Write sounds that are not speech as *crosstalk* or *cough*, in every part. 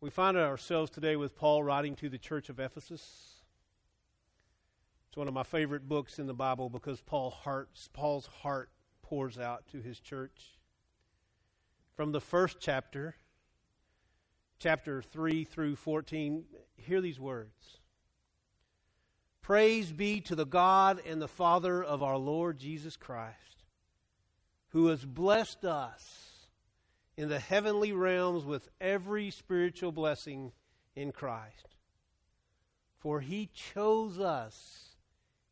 We find ourselves today with Paul writing to the church of Ephesus. It's one of my favorite books in the Bible because Paul Paul's heart pours out to his church. From the first chapter, chapter 3 through 14, hear these words Praise be to the God and the Father of our Lord Jesus Christ, who has blessed us in the heavenly realms with every spiritual blessing in Christ. For he chose us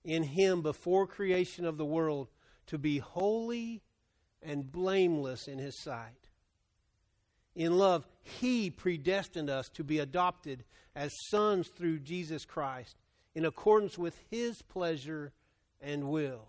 in him before creation of the world to be holy and blameless in his sight. In love, he predestined us to be adopted as sons through Jesus Christ in accordance with his pleasure and will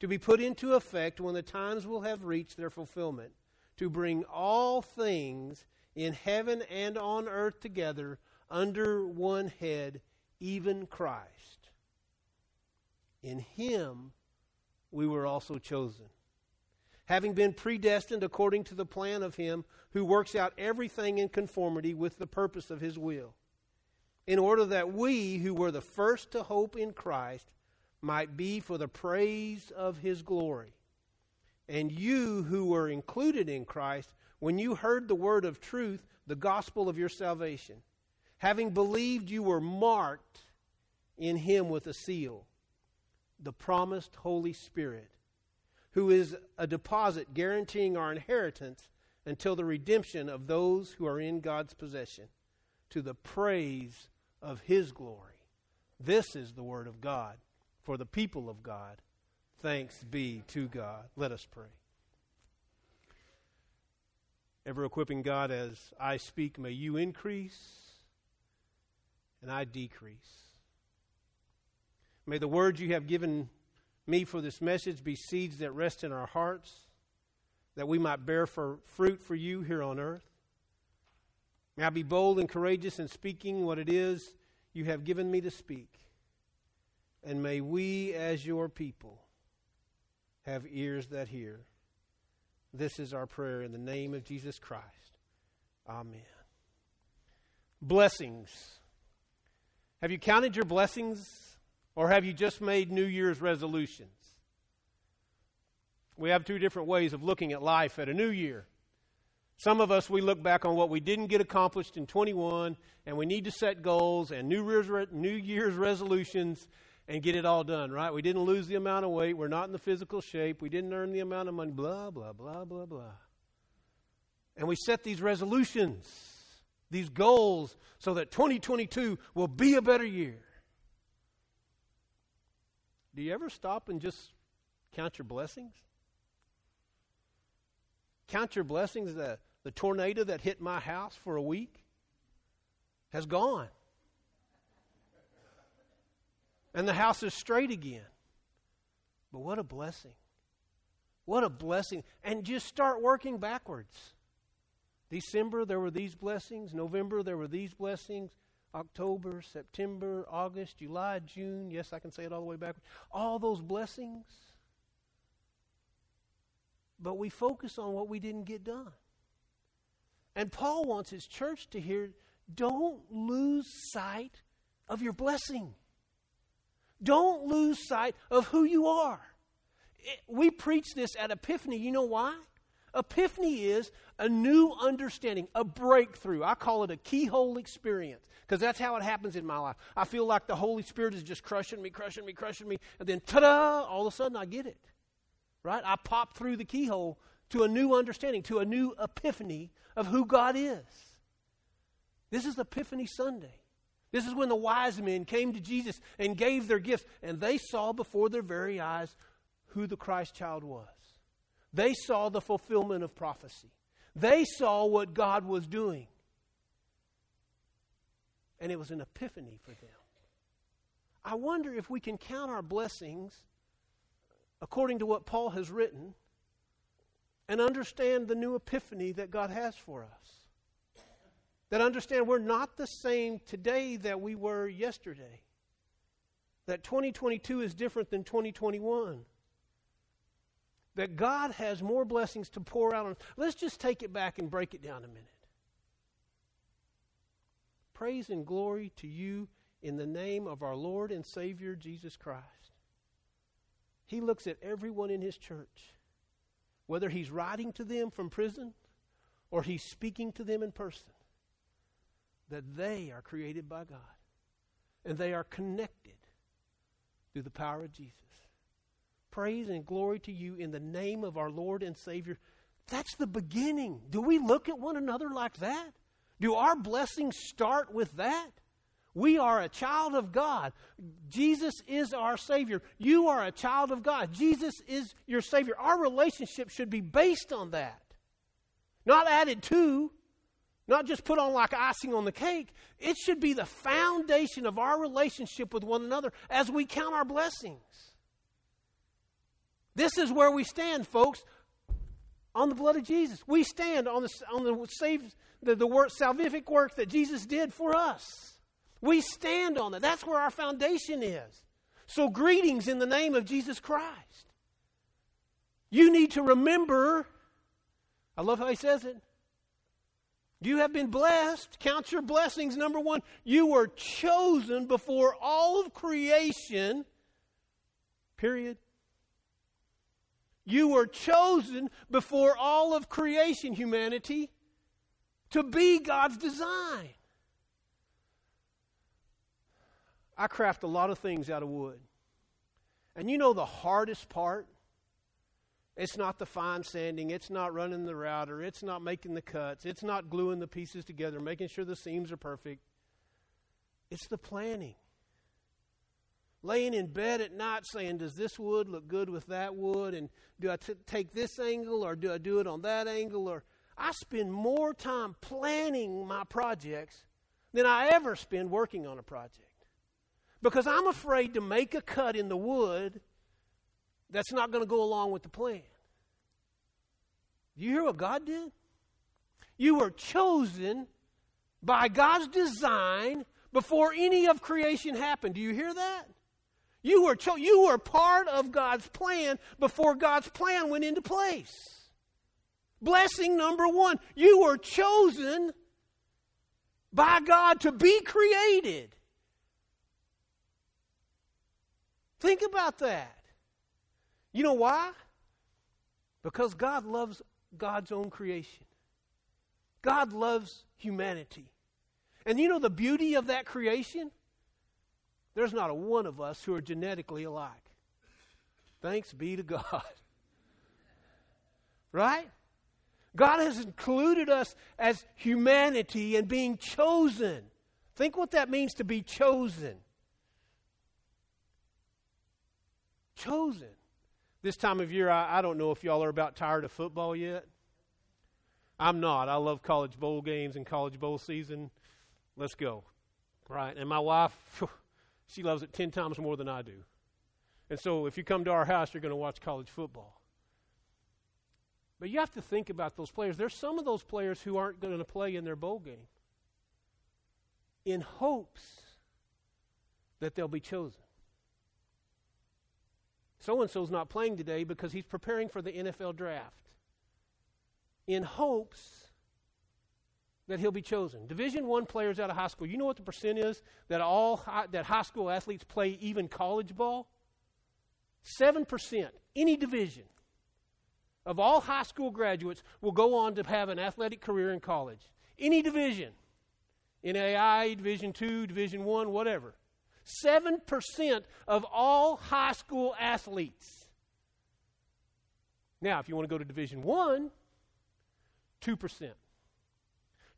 to be put into effect when the times will have reached their fulfillment, to bring all things in heaven and on earth together under one head, even Christ. In him we were also chosen, having been predestined according to the plan of him who works out everything in conformity with the purpose of his will, in order that we who were the first to hope in Christ might be for the praise of his glory. And you who were included in Christ, when you heard the word of truth, the gospel of your salvation, having believed you were marked in him with a seal, the promised Holy Spirit, who is a deposit guaranteeing our inheritance until the redemption of those who are in God's possession, to the praise of his glory. This is the word of God for the people of God. Thanks be to God. Let us pray. Ever equipping God as I speak, may you increase and I decrease. May the words you have given me for this message be seeds that rest in our hearts, that we might bear for fruit for you here on earth. May I be bold and courageous in speaking what it is you have given me to speak. And may we, as your people, have ears that hear. This is our prayer in the name of Jesus Christ. Amen. Blessings. Have you counted your blessings or have you just made New Year's resolutions? We have two different ways of looking at life at a new year. Some of us, we look back on what we didn't get accomplished in 21, and we need to set goals and New Year's, New Year's resolutions and get it all done, right? We didn't lose the amount of weight. We're not in the physical shape. We didn't earn the amount of money, blah, blah, blah, blah, blah. And we set these resolutions, these goals, so that 2022 will be a better year. Do you ever stop and just count your blessings? Count your blessings. The, the tornado that hit my house for a week has gone and the house is straight again. But what a blessing. What a blessing. And just start working backwards. December, there were these blessings. November, there were these blessings. October, September, August, July, June. Yes, I can say it all the way back. All those blessings. But we focus on what we didn't get done. And Paul wants his church to hear don't lose sight of your blessing. Don't lose sight of who you are. It, we preach this at Epiphany. You know why? Epiphany is a new understanding, a breakthrough. I call it a keyhole experience because that's how it happens in my life. I feel like the Holy Spirit is just crushing me, crushing me, crushing me, and then ta da, all of a sudden I get it. Right? I pop through the keyhole to a new understanding, to a new epiphany of who God is. This is Epiphany Sunday. This is when the wise men came to Jesus and gave their gifts, and they saw before their very eyes who the Christ child was. They saw the fulfillment of prophecy, they saw what God was doing. And it was an epiphany for them. I wonder if we can count our blessings according to what Paul has written and understand the new epiphany that God has for us. That understand we're not the same today that we were yesterday. That 2022 is different than 2021. That God has more blessings to pour out on. Let's just take it back and break it down a minute. Praise and glory to you in the name of our Lord and Savior Jesus Christ. He looks at everyone in his church whether he's writing to them from prison or he's speaking to them in person, that they are created by God and they are connected through the power of Jesus. Praise and glory to you in the name of our Lord and Savior. That's the beginning. Do we look at one another like that? Do our blessings start with that? We are a child of God. Jesus is our Savior. You are a child of God. Jesus is your Savior. Our relationship should be based on that, not added to, not just put on like icing on the cake. It should be the foundation of our relationship with one another as we count our blessings. This is where we stand, folks, on the blood of Jesus. We stand on the, on the, save, the, the work, salvific work that Jesus did for us. We stand on that. That's where our foundation is. So, greetings in the name of Jesus Christ. You need to remember, I love how he says it. You have been blessed. Count your blessings. Number one, you were chosen before all of creation. Period. You were chosen before all of creation, humanity, to be God's design. I craft a lot of things out of wood. And you know the hardest part? It's not the fine sanding, it's not running the router, it's not making the cuts, it's not gluing the pieces together, making sure the seams are perfect. It's the planning. Laying in bed at night saying, Does this wood look good with that wood? And do I t- take this angle or do I do it on that angle? Or I spend more time planning my projects than I ever spend working on a project because I'm afraid to make a cut in the wood that's not going to go along with the plan. Do you hear what God did? You were chosen by God's design before any of creation happened. Do you hear that? You were, cho- you were part of God's plan before God's plan went into place. Blessing number one you were chosen by God to be created. Think about that. You know why? Because God loves God's own creation. God loves humanity. And you know the beauty of that creation? There's not a one of us who are genetically alike. Thanks be to God. *laughs* Right? God has included us as humanity and being chosen. Think what that means to be chosen. chosen. This time of year, I, I don't know if y'all are about tired of football yet. I'm not. I love college bowl games and college bowl season. Let's go. Right? And my wife, she loves it 10 times more than I do. And so if you come to our house, you're going to watch college football. But you have to think about those players. There's some of those players who aren't going to play in their bowl game in hopes that they'll be chosen. So and so's not playing today because he's preparing for the NFL draft in hopes that he'll be chosen. Division 1 players out of high school, you know what the percent is that all high, that high school athletes play even college ball? 7%, any division of all high school graduates will go on to have an athletic career in college. Any division. NAIA, Division 2, Division 1, whatever. 7% of all high school athletes. Now, if you want to go to Division 1, 2%.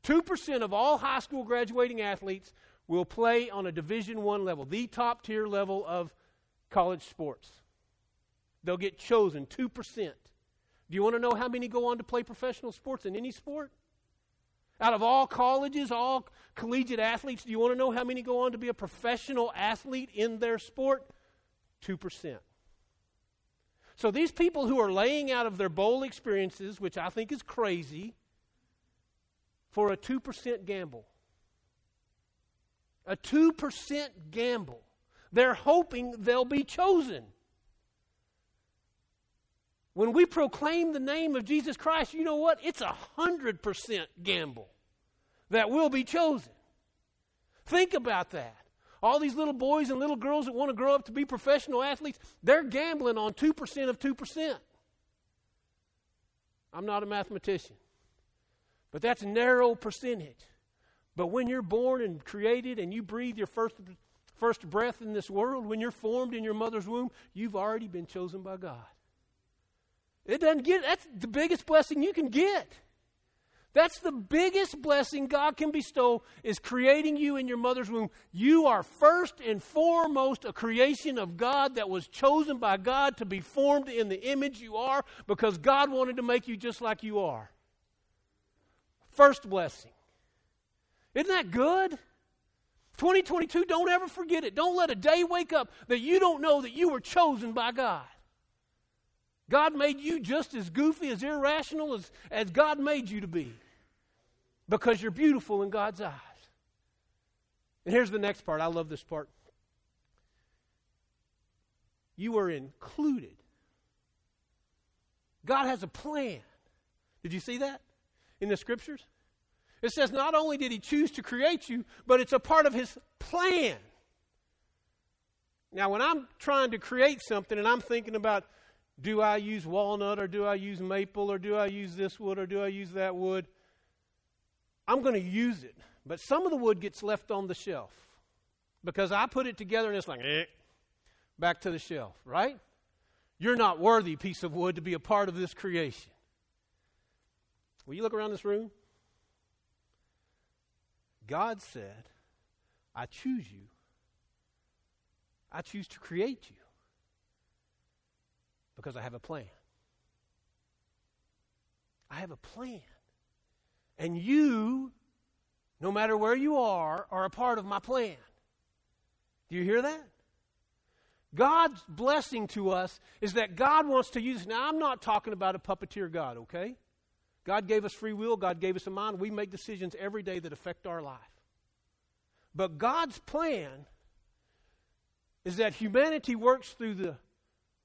2% of all high school graduating athletes will play on a Division 1 level, the top tier level of college sports. They'll get chosen 2%. Do you want to know how many go on to play professional sports in any sport? Out of all colleges, all collegiate athletes, do you want to know how many go on to be a professional athlete in their sport? 2%. So these people who are laying out of their bowl experiences, which I think is crazy, for a 2% gamble. A 2% gamble. They're hoping they'll be chosen. When we proclaim the name of Jesus Christ, you know what? It's a 100% gamble that we'll be chosen. Think about that. All these little boys and little girls that want to grow up to be professional athletes, they're gambling on 2% of 2%. I'm not a mathematician, but that's a narrow percentage. But when you're born and created and you breathe your first, first breath in this world, when you're formed in your mother's womb, you've already been chosen by God. It doesn't get, that's the biggest blessing you can get. That's the biggest blessing God can bestow is creating you in your mother's womb. You are first and foremost a creation of God that was chosen by God to be formed in the image you are because God wanted to make you just like you are. First blessing. Isn't that good? 2022, don't ever forget it. Don't let a day wake up that you don't know that you were chosen by God. God made you just as goofy, as irrational as, as God made you to be because you're beautiful in God's eyes. And here's the next part. I love this part. You are included. God has a plan. Did you see that in the scriptures? It says not only did He choose to create you, but it's a part of His plan. Now, when I'm trying to create something and I'm thinking about do I use walnut or do I use maple or do I use this wood or do I use that wood? I'm going to use it. But some of the wood gets left on the shelf because I put it together and it's like, eh, back to the shelf, right? You're not worthy, piece of wood, to be a part of this creation. Will you look around this room? God said, I choose you. I choose to create you. Because I have a plan. I have a plan. And you, no matter where you are, are a part of my plan. Do you hear that? God's blessing to us is that God wants to use. Now, I'm not talking about a puppeteer God, okay? God gave us free will, God gave us a mind. We make decisions every day that affect our life. But God's plan is that humanity works through the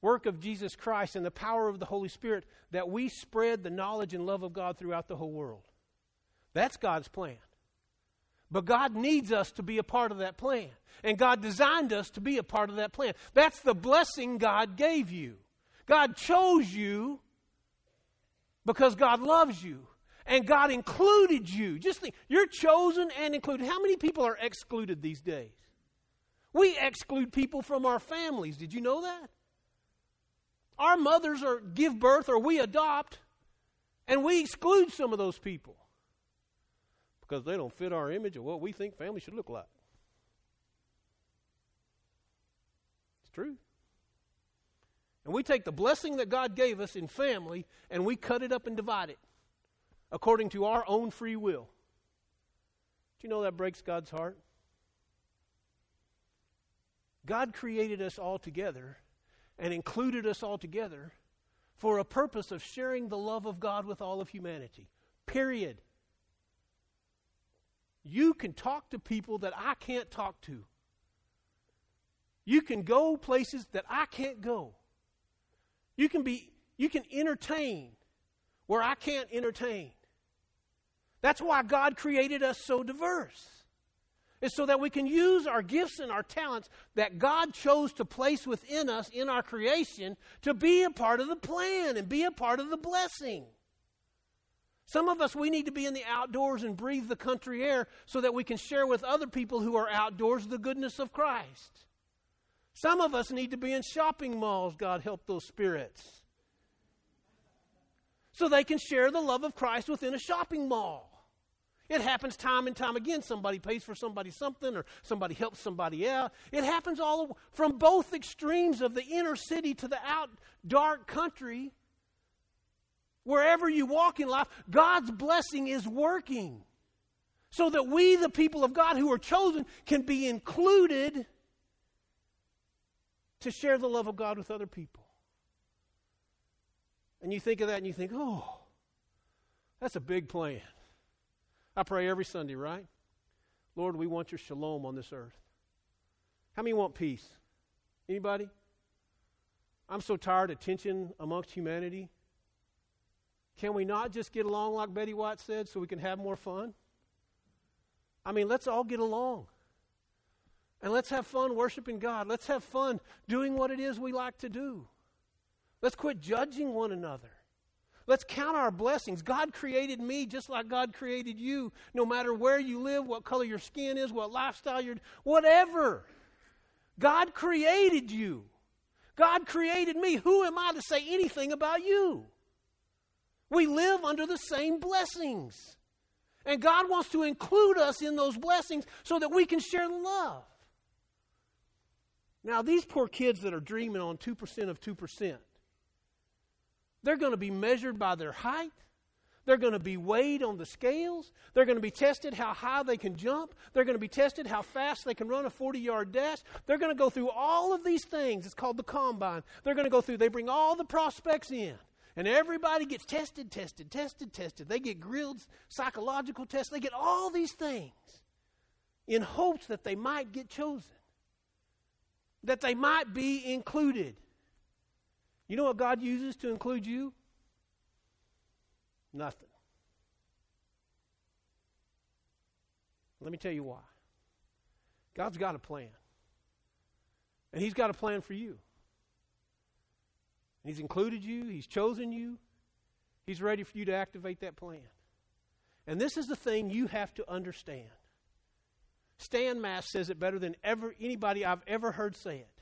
work of Jesus Christ and the power of the Holy Spirit that we spread the knowledge and love of God throughout the whole world. That's God's plan. But God needs us to be a part of that plan. And God designed us to be a part of that plan. That's the blessing God gave you. God chose you because God loves you. And God included you. Just think, you're chosen and included. How many people are excluded these days? We exclude people from our families. Did you know that? Our mothers are give birth or we adopt, and we exclude some of those people because they don't fit our image of what we think family should look like. It's true. And we take the blessing that God gave us in family and we cut it up and divide it according to our own free will. Do you know that breaks God's heart? God created us all together and included us all together for a purpose of sharing the love of God with all of humanity. Period. You can talk to people that I can't talk to. You can go places that I can't go. You can be you can entertain where I can't entertain. That's why God created us so diverse is so that we can use our gifts and our talents that God chose to place within us in our creation to be a part of the plan and be a part of the blessing. Some of us, we need to be in the outdoors and breathe the country air so that we can share with other people who are outdoors the goodness of Christ. Some of us need to be in shopping malls, God help those spirits, so they can share the love of Christ within a shopping mall. It happens time and time again. Somebody pays for somebody something or somebody helps somebody out. It happens all from both extremes of the inner city to the out dark country. Wherever you walk in life, God's blessing is working. So that we, the people of God who are chosen, can be included to share the love of God with other people. And you think of that and you think, oh, that's a big plan. I pray every Sunday, right? Lord, we want your shalom on this earth. How many want peace? Anybody? I'm so tired of tension amongst humanity. Can we not just get along like Betty White said so we can have more fun? I mean, let's all get along. And let's have fun worshiping God. Let's have fun doing what it is we like to do. Let's quit judging one another. Let's count our blessings. God created me just like God created you, no matter where you live, what color your skin is, what lifestyle you're, whatever. God created you. God created me. Who am I to say anything about you? We live under the same blessings. And God wants to include us in those blessings so that we can share love. Now, these poor kids that are dreaming on 2% of 2%, they're going to be measured by their height. They're going to be weighed on the scales. They're going to be tested how high they can jump. They're going to be tested how fast they can run a 40 yard dash. They're going to go through all of these things. It's called the combine. They're going to go through, they bring all the prospects in. And everybody gets tested, tested, tested, tested. They get grilled psychological tests. They get all these things in hopes that they might get chosen, that they might be included. You know what God uses to include you? Nothing. Let me tell you why. God's got a plan. And He's got a plan for you. He's included you, He's chosen you, He's ready for you to activate that plan. And this is the thing you have to understand. Stan Mass says it better than ever anybody I've ever heard say it.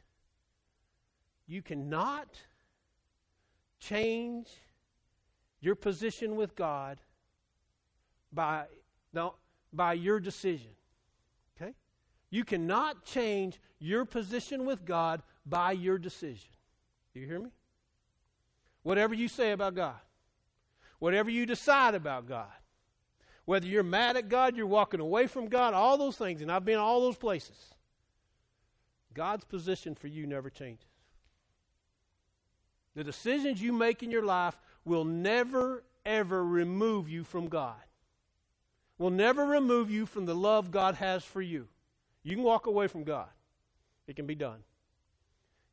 You cannot change your position with God by, by your decision. Okay? You cannot change your position with God by your decision. Do you hear me? Whatever you say about God, whatever you decide about God, whether you're mad at God, you're walking away from God, all those things, and I've been all those places. God's position for you never changes. The decisions you make in your life will never, ever remove you from God. Will never remove you from the love God has for you. You can walk away from God, it can be done.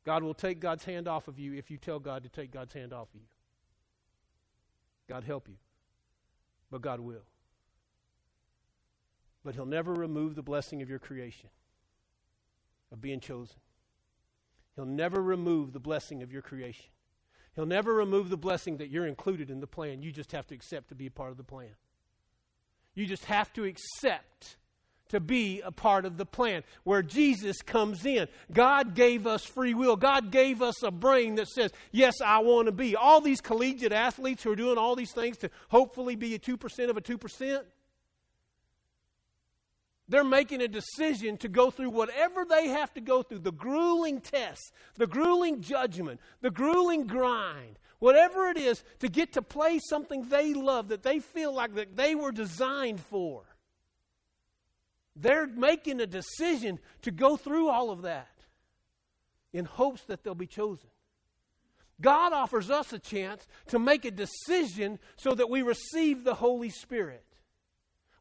God will take God's hand off of you if you tell God to take God's hand off of you. God help you, but God will. But He'll never remove the blessing of your creation, of being chosen. He'll never remove the blessing of your creation. He'll never remove the blessing that you're included in the plan. You just have to accept to be a part of the plan. You just have to accept to be a part of the plan where Jesus comes in. God gave us free will. God gave us a brain that says, Yes, I want to be. All these collegiate athletes who are doing all these things to hopefully be a 2% of a 2%, they're making a decision to go through whatever they have to go through the grueling tests, the grueling judgment, the grueling grind, whatever it is to get to play something they love that they feel like that they were designed for. They're making a decision to go through all of that in hopes that they'll be chosen. God offers us a chance to make a decision so that we receive the Holy Spirit.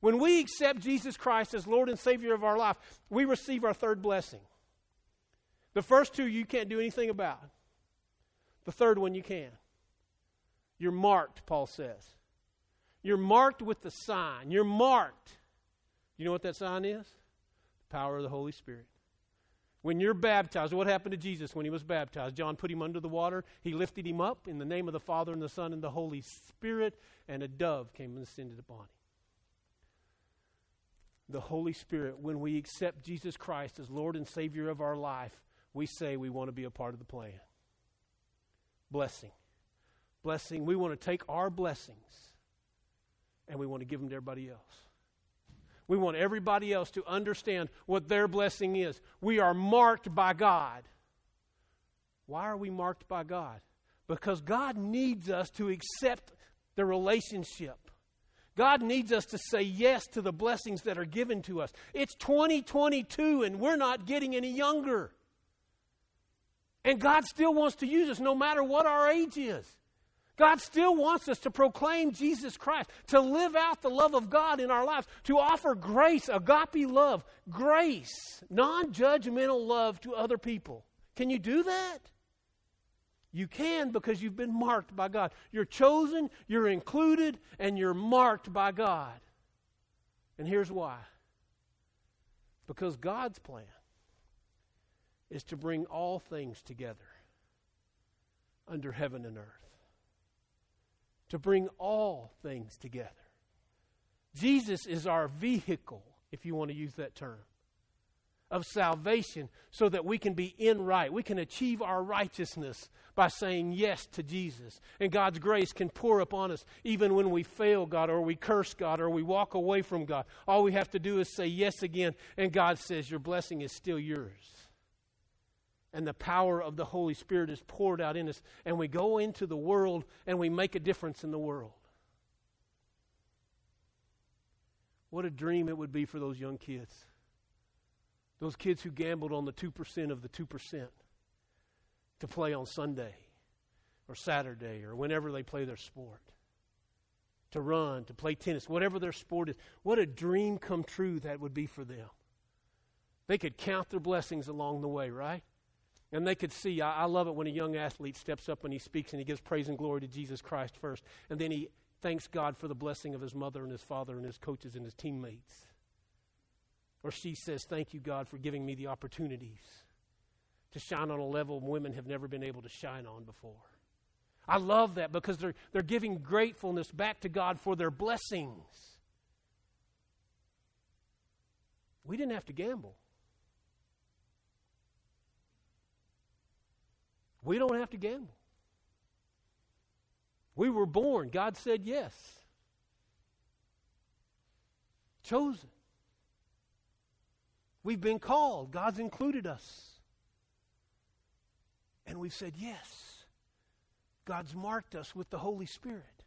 When we accept Jesus Christ as Lord and Savior of our life, we receive our third blessing. The first two you can't do anything about. The third one you can. You're marked, Paul says. You're marked with the sign. You're marked. You know what that sign is? The power of the Holy Spirit. When you're baptized, what happened to Jesus when he was baptized? John put him under the water. He lifted him up in the name of the Father and the Son and the Holy Spirit, and a dove came and descended upon him the Holy Spirit, when we accept Jesus Christ as Lord and Savior of our life, we say we want to be a part of the plan. Blessing. Blessing. We want to take our blessings and we want to give them to everybody else. We want everybody else to understand what their blessing is. We are marked by God. Why are we marked by God? Because God needs us to accept the relationship God needs us to say yes to the blessings that are given to us. It's 2022 and we're not getting any younger. And God still wants to use us no matter what our age is. God still wants us to proclaim Jesus Christ, to live out the love of God in our lives, to offer grace, agape love, grace, non judgmental love to other people. Can you do that? You can because you've been marked by God. You're chosen, you're included, and you're marked by God. And here's why because God's plan is to bring all things together under heaven and earth, to bring all things together. Jesus is our vehicle, if you want to use that term of salvation so that we can be in right. We can achieve our righteousness by saying yes to Jesus. And God's grace can pour upon us even when we fail God or we curse God or we walk away from God. All we have to do is say yes again, and God says, Your blessing is still yours. And the power of the Holy Spirit is poured out in us, and we go into the world and we make a difference in the world. What a dream it would be for those young kids those kids who gambled on the 2% of the 2% to play on Sunday or Saturday or whenever they play their sport. To run, to play tennis, whatever their sport is. What a dream come true that would be for them. They could count their blessings along the way, right? And they could see. I, I love it when a young athlete steps up and he speaks and he gives praise and glory to Jesus Christ first. And then he thanks God for the blessing of his mother and his father and his coaches and his teammates. Or she says, Thank you, God, for giving me the opportunities to shine on a level women have never been able to shine on before. I love that because they're, they're giving gratefulness back to God for their blessings. We didn't have to gamble. We don't have to gamble. We were born. God said yes. Chosen. We've been called, God's included us. And we've said yes. God's marked us with the Holy Spirit.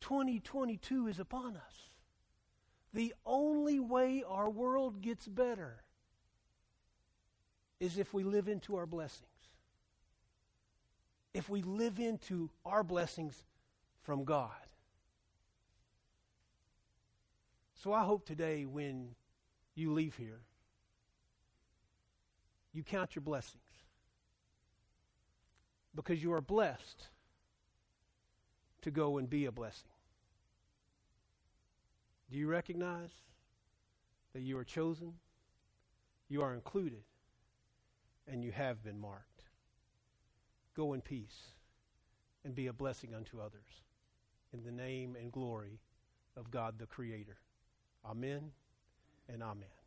2022 is upon us. The only way our world gets better is if we live into our blessings. If we live into our blessings from God. So I hope today when you leave here, you count your blessings because you are blessed to go and be a blessing. Do you recognize that you are chosen, you are included, and you have been marked? Go in peace and be a blessing unto others. In the name and glory of God the Creator. Amen and amen.